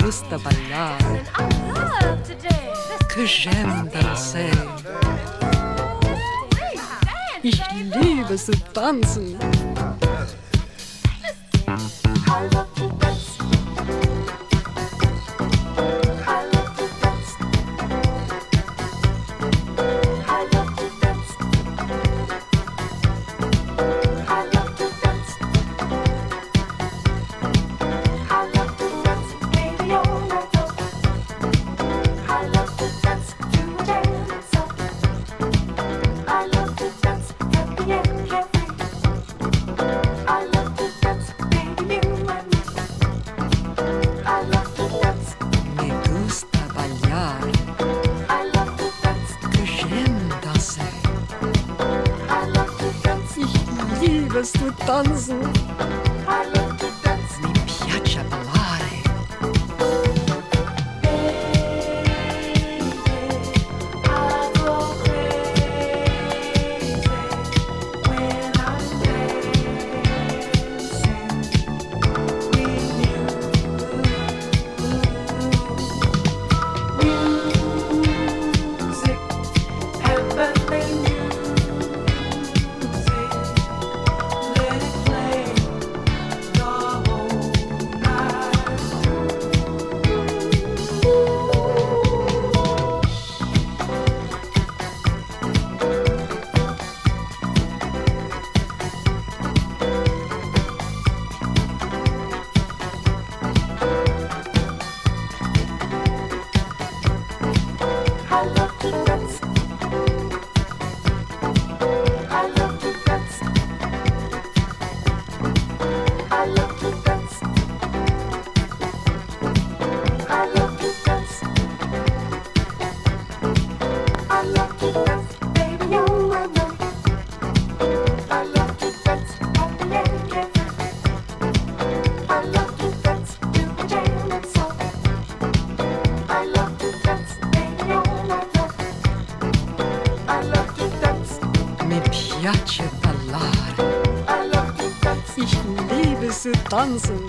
gusta bailar, que j'aime danser. Ich liebe zu tanzen. Hansson.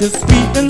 just be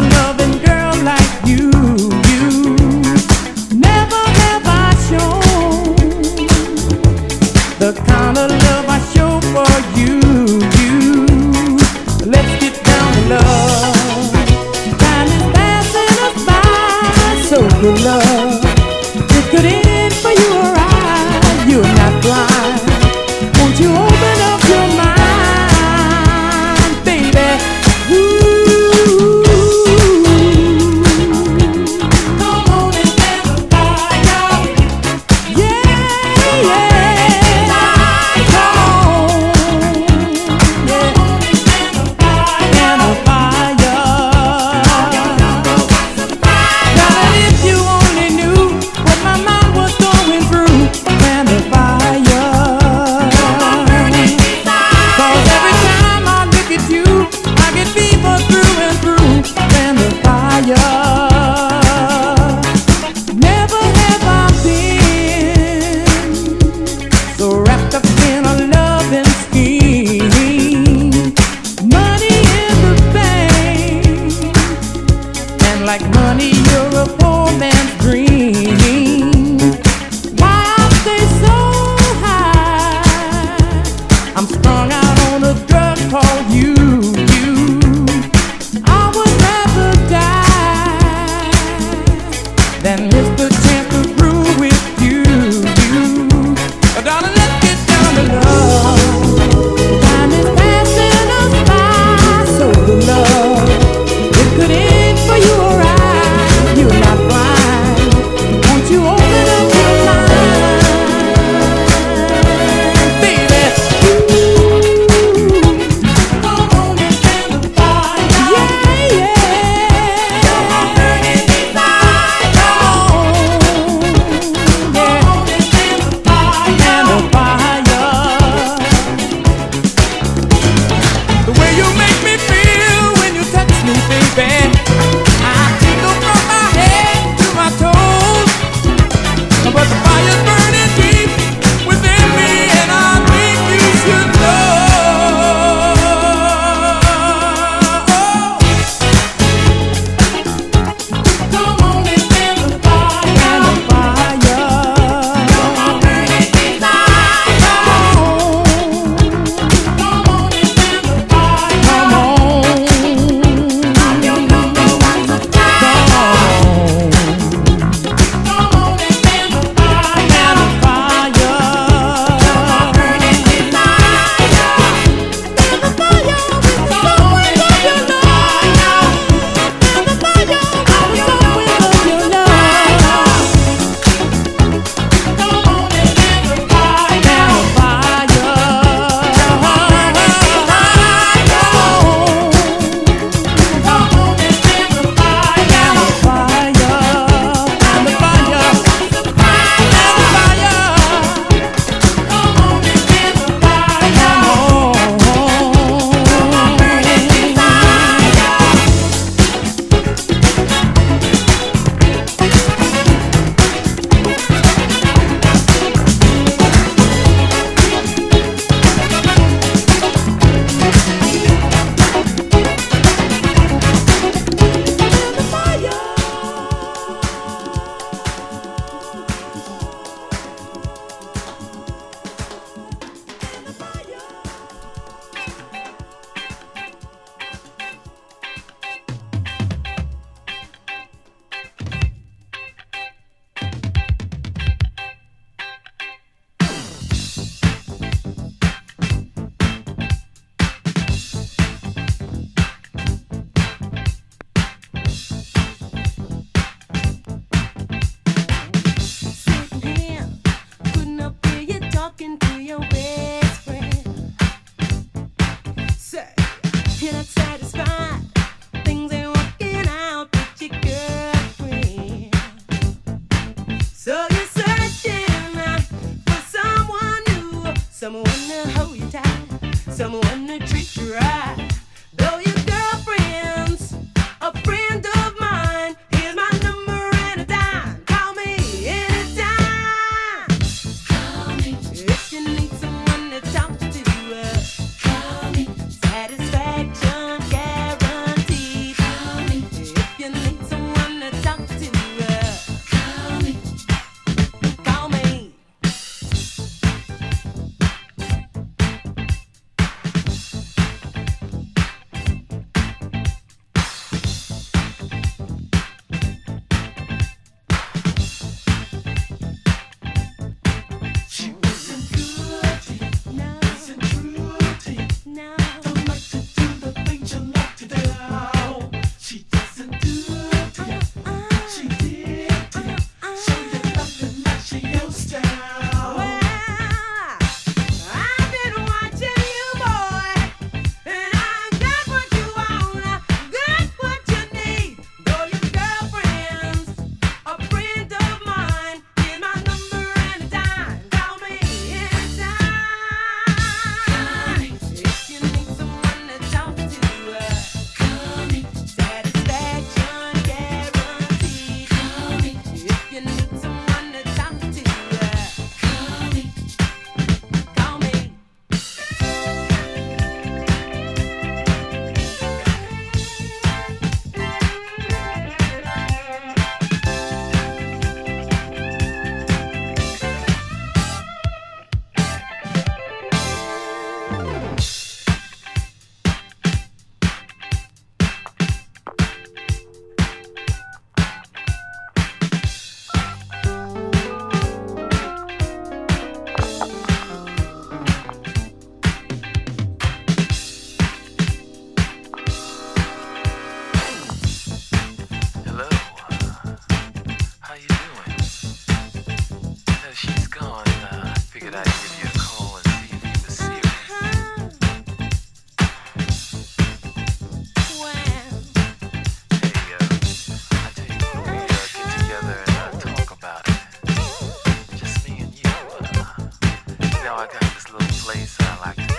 place I like to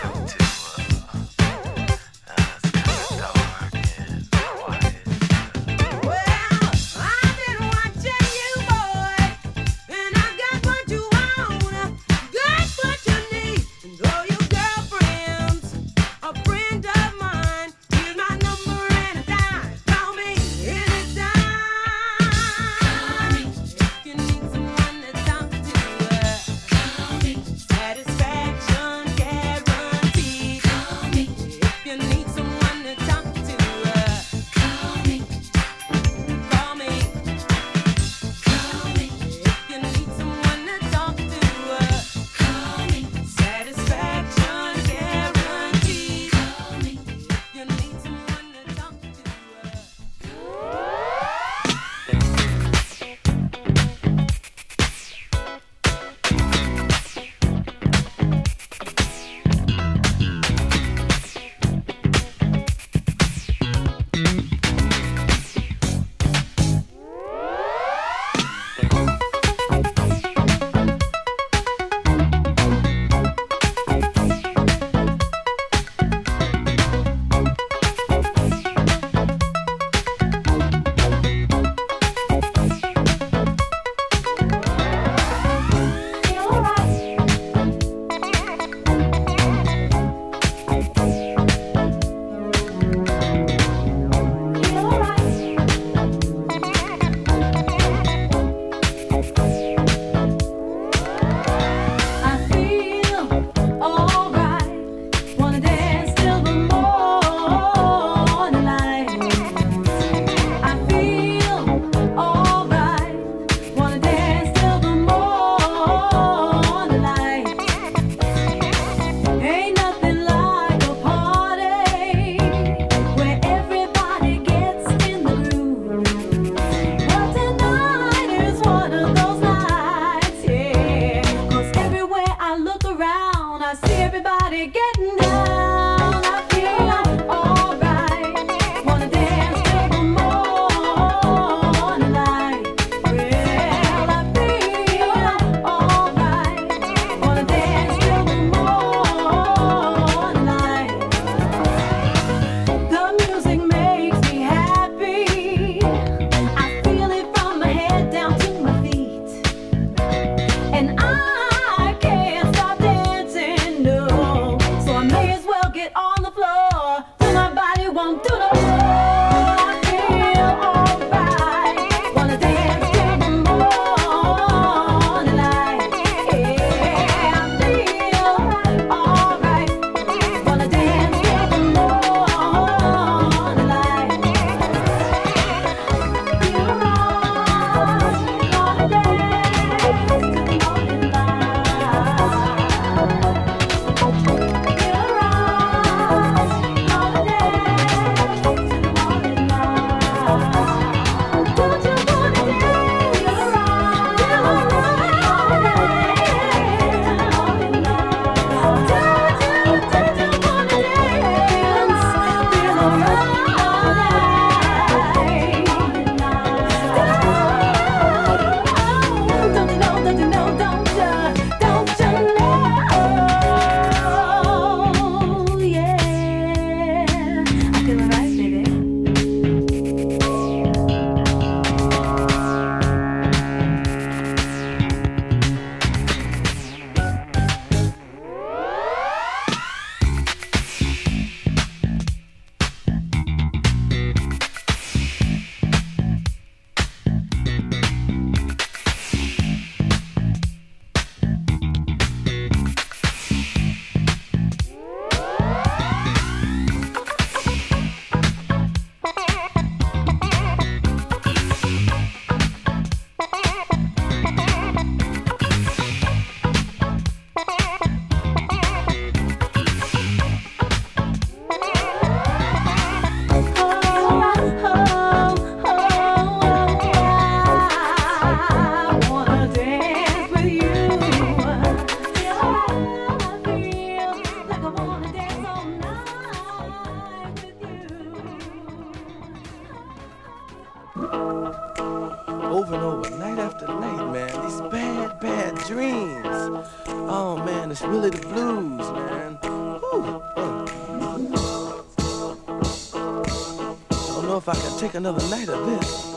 another night of this.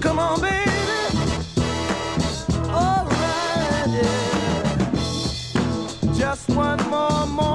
Come on, baby. All right, yeah. Just one more. more.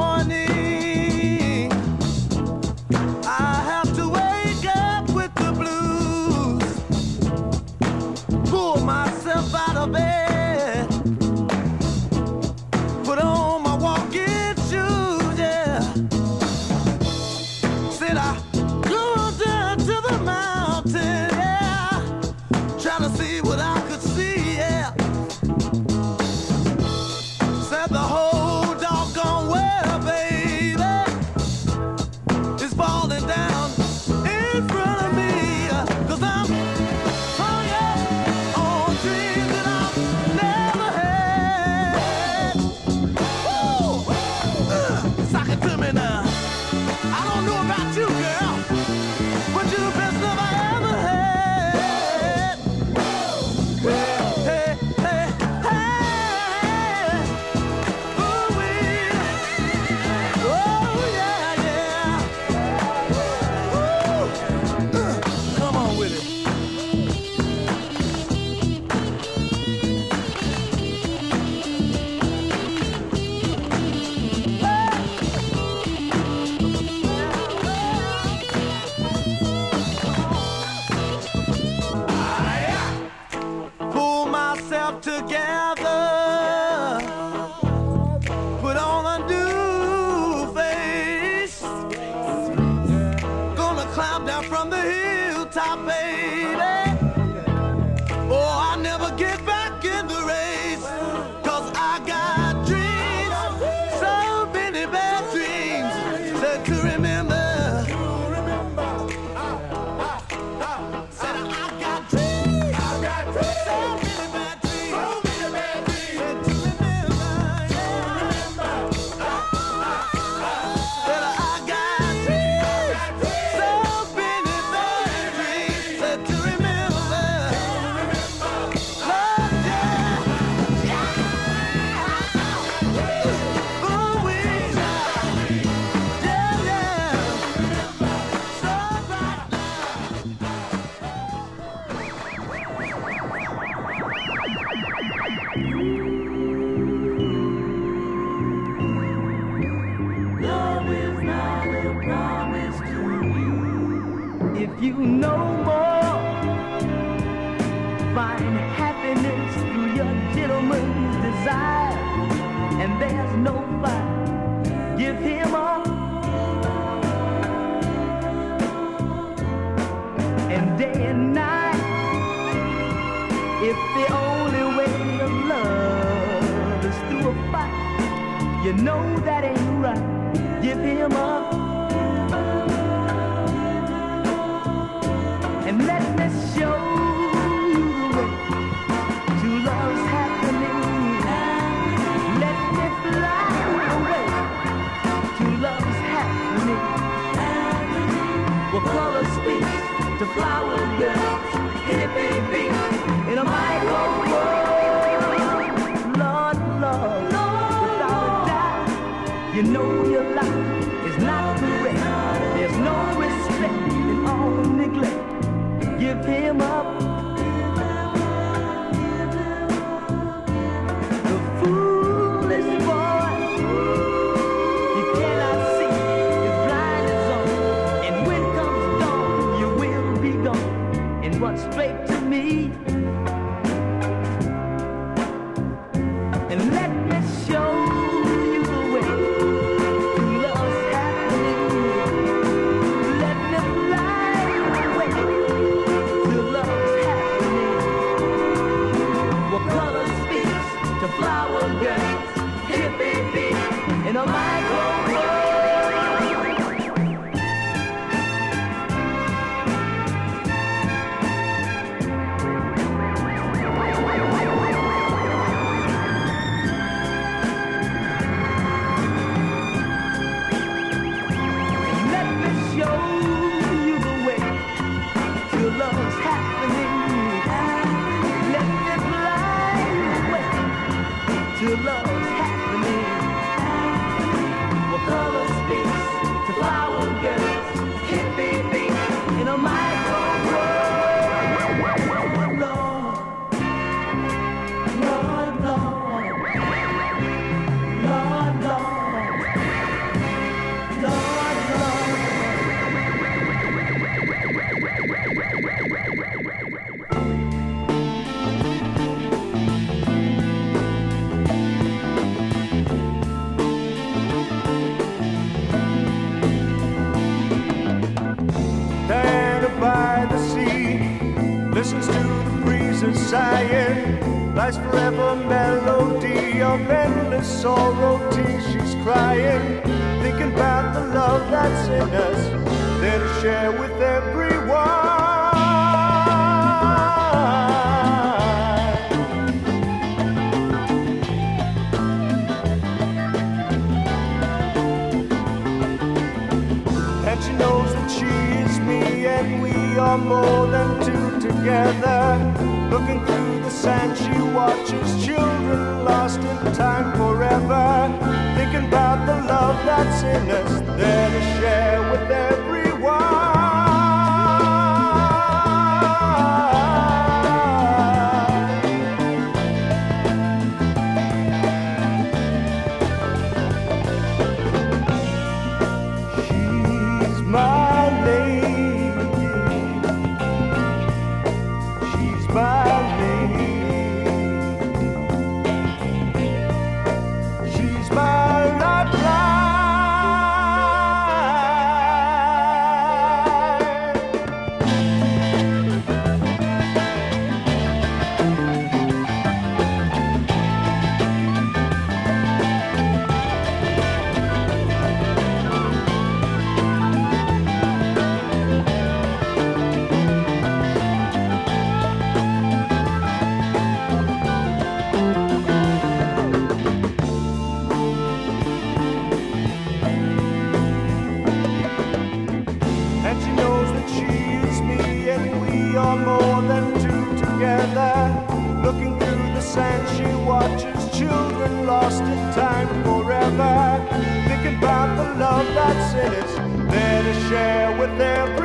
curry sighing. Life's forever melody of endless sorrow, tears she's crying. Thinking about the love that's in us, there to share with everyone. More than together. Looking through the sand, she watches children lost in time forever. Thinking about the love that's in us, there to share with everyone. With everyone.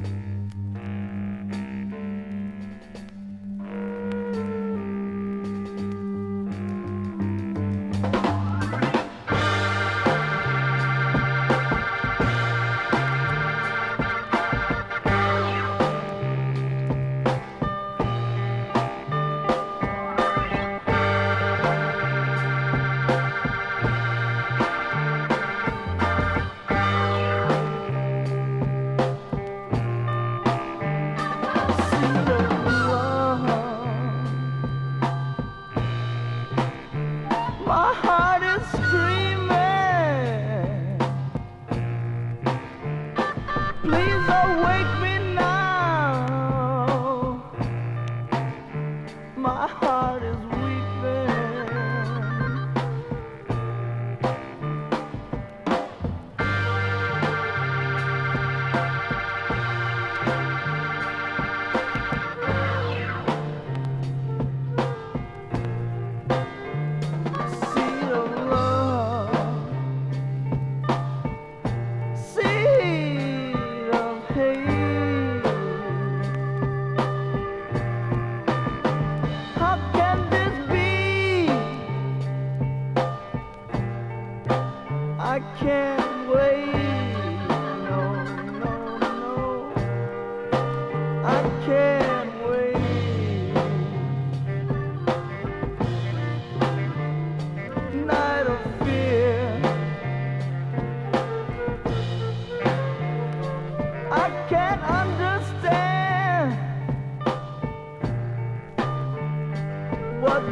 Mm-hmm. what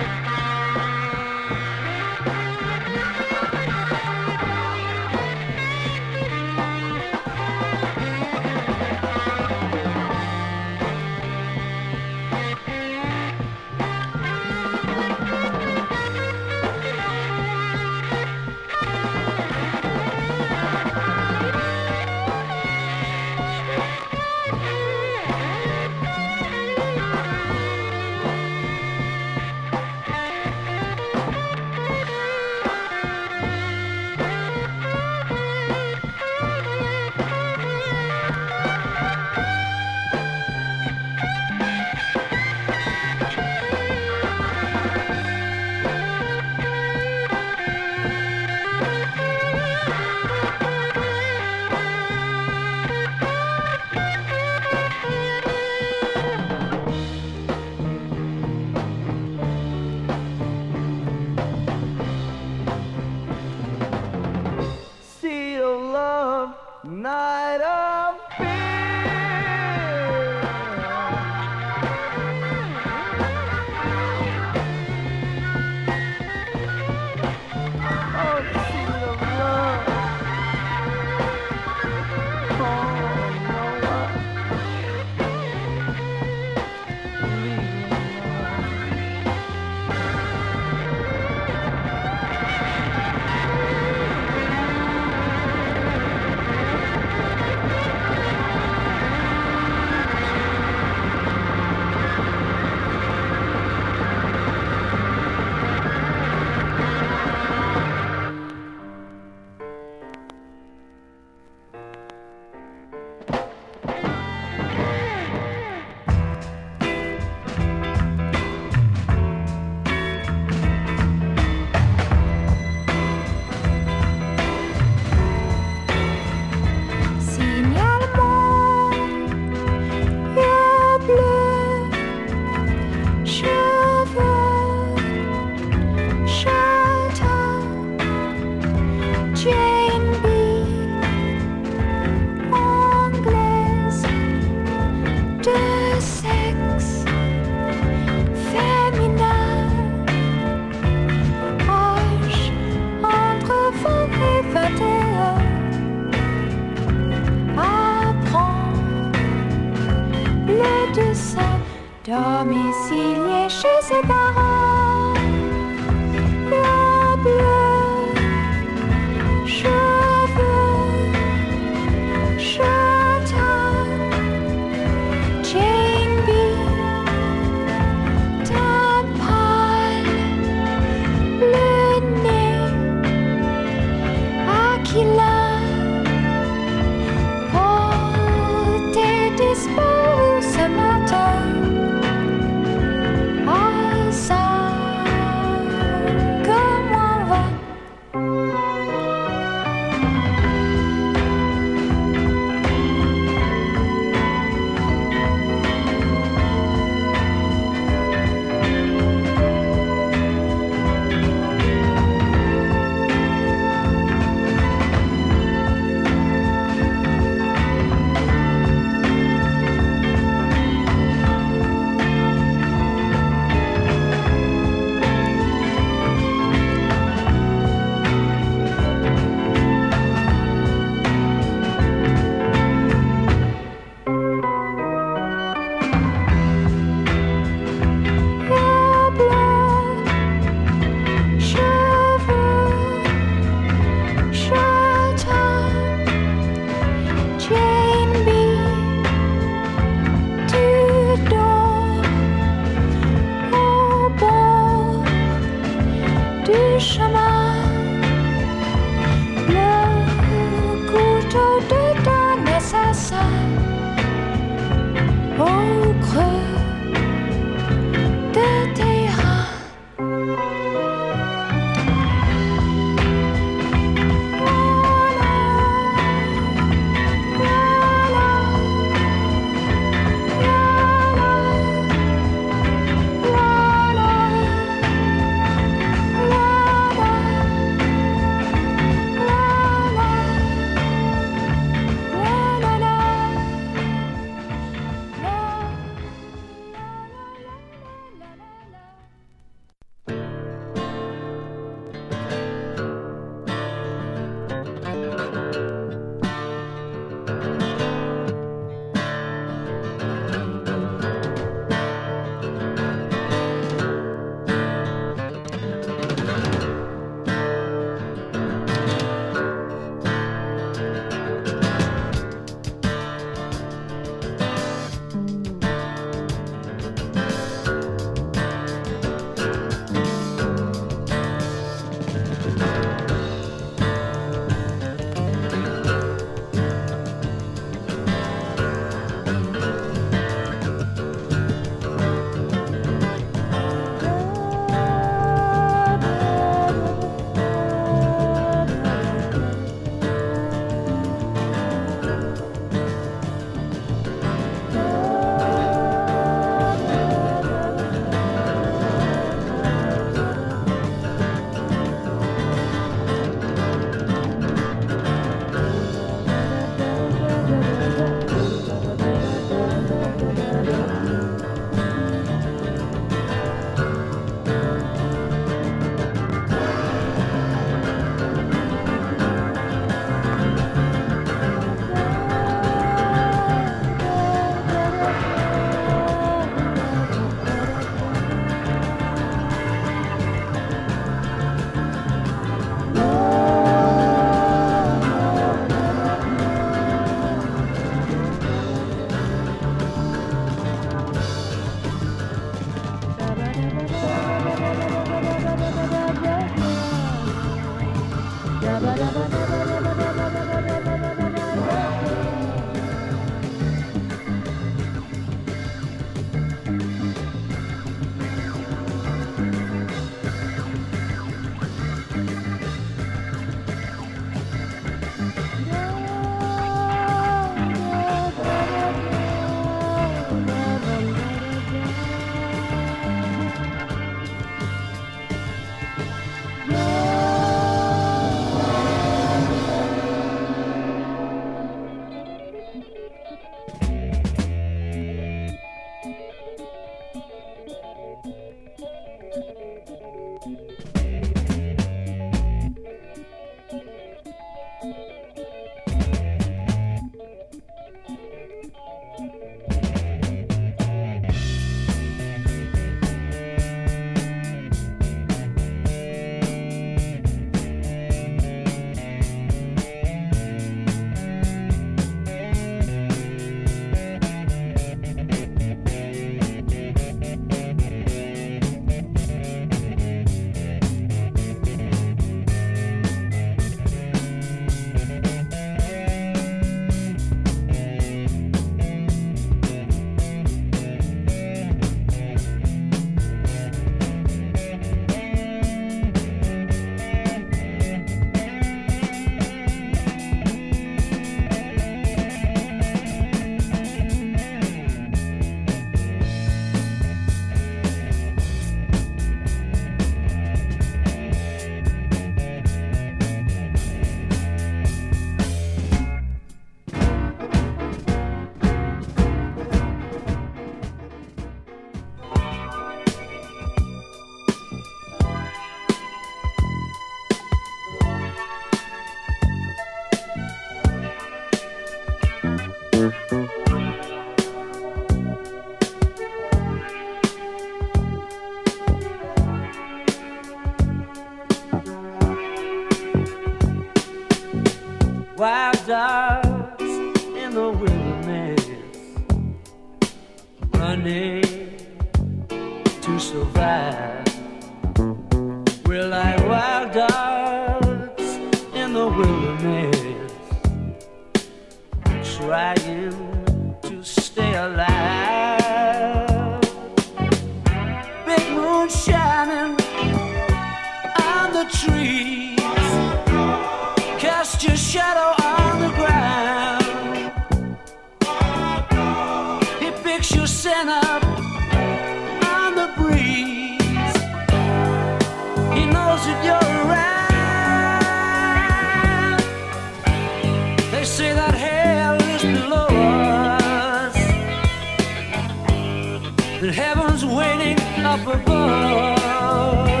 heaven's waiting up above.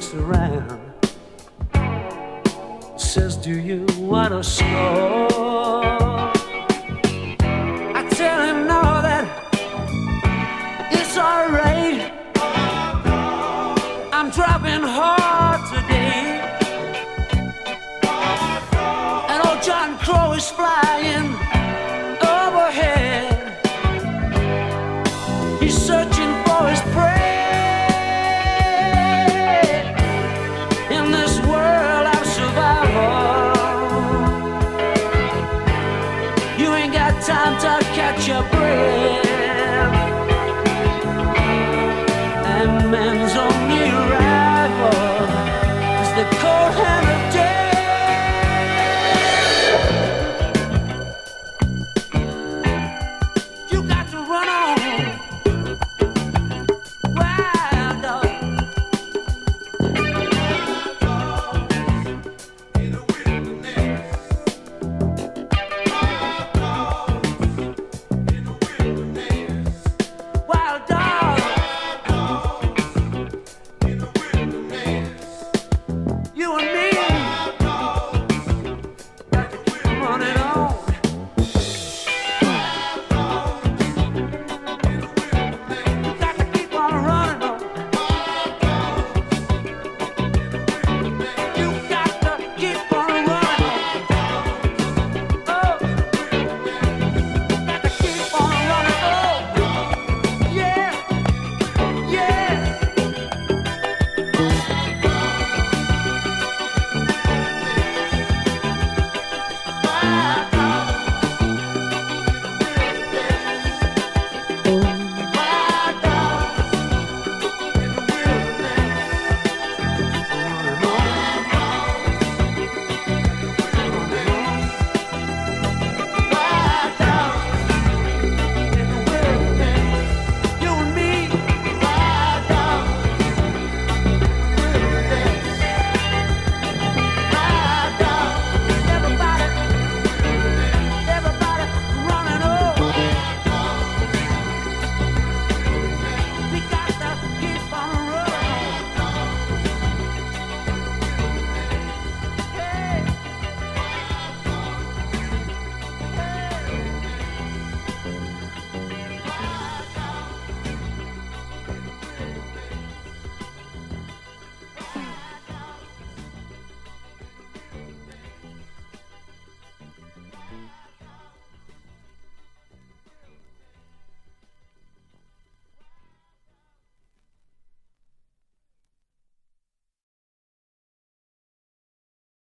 looks around, says, Do you wanna snow?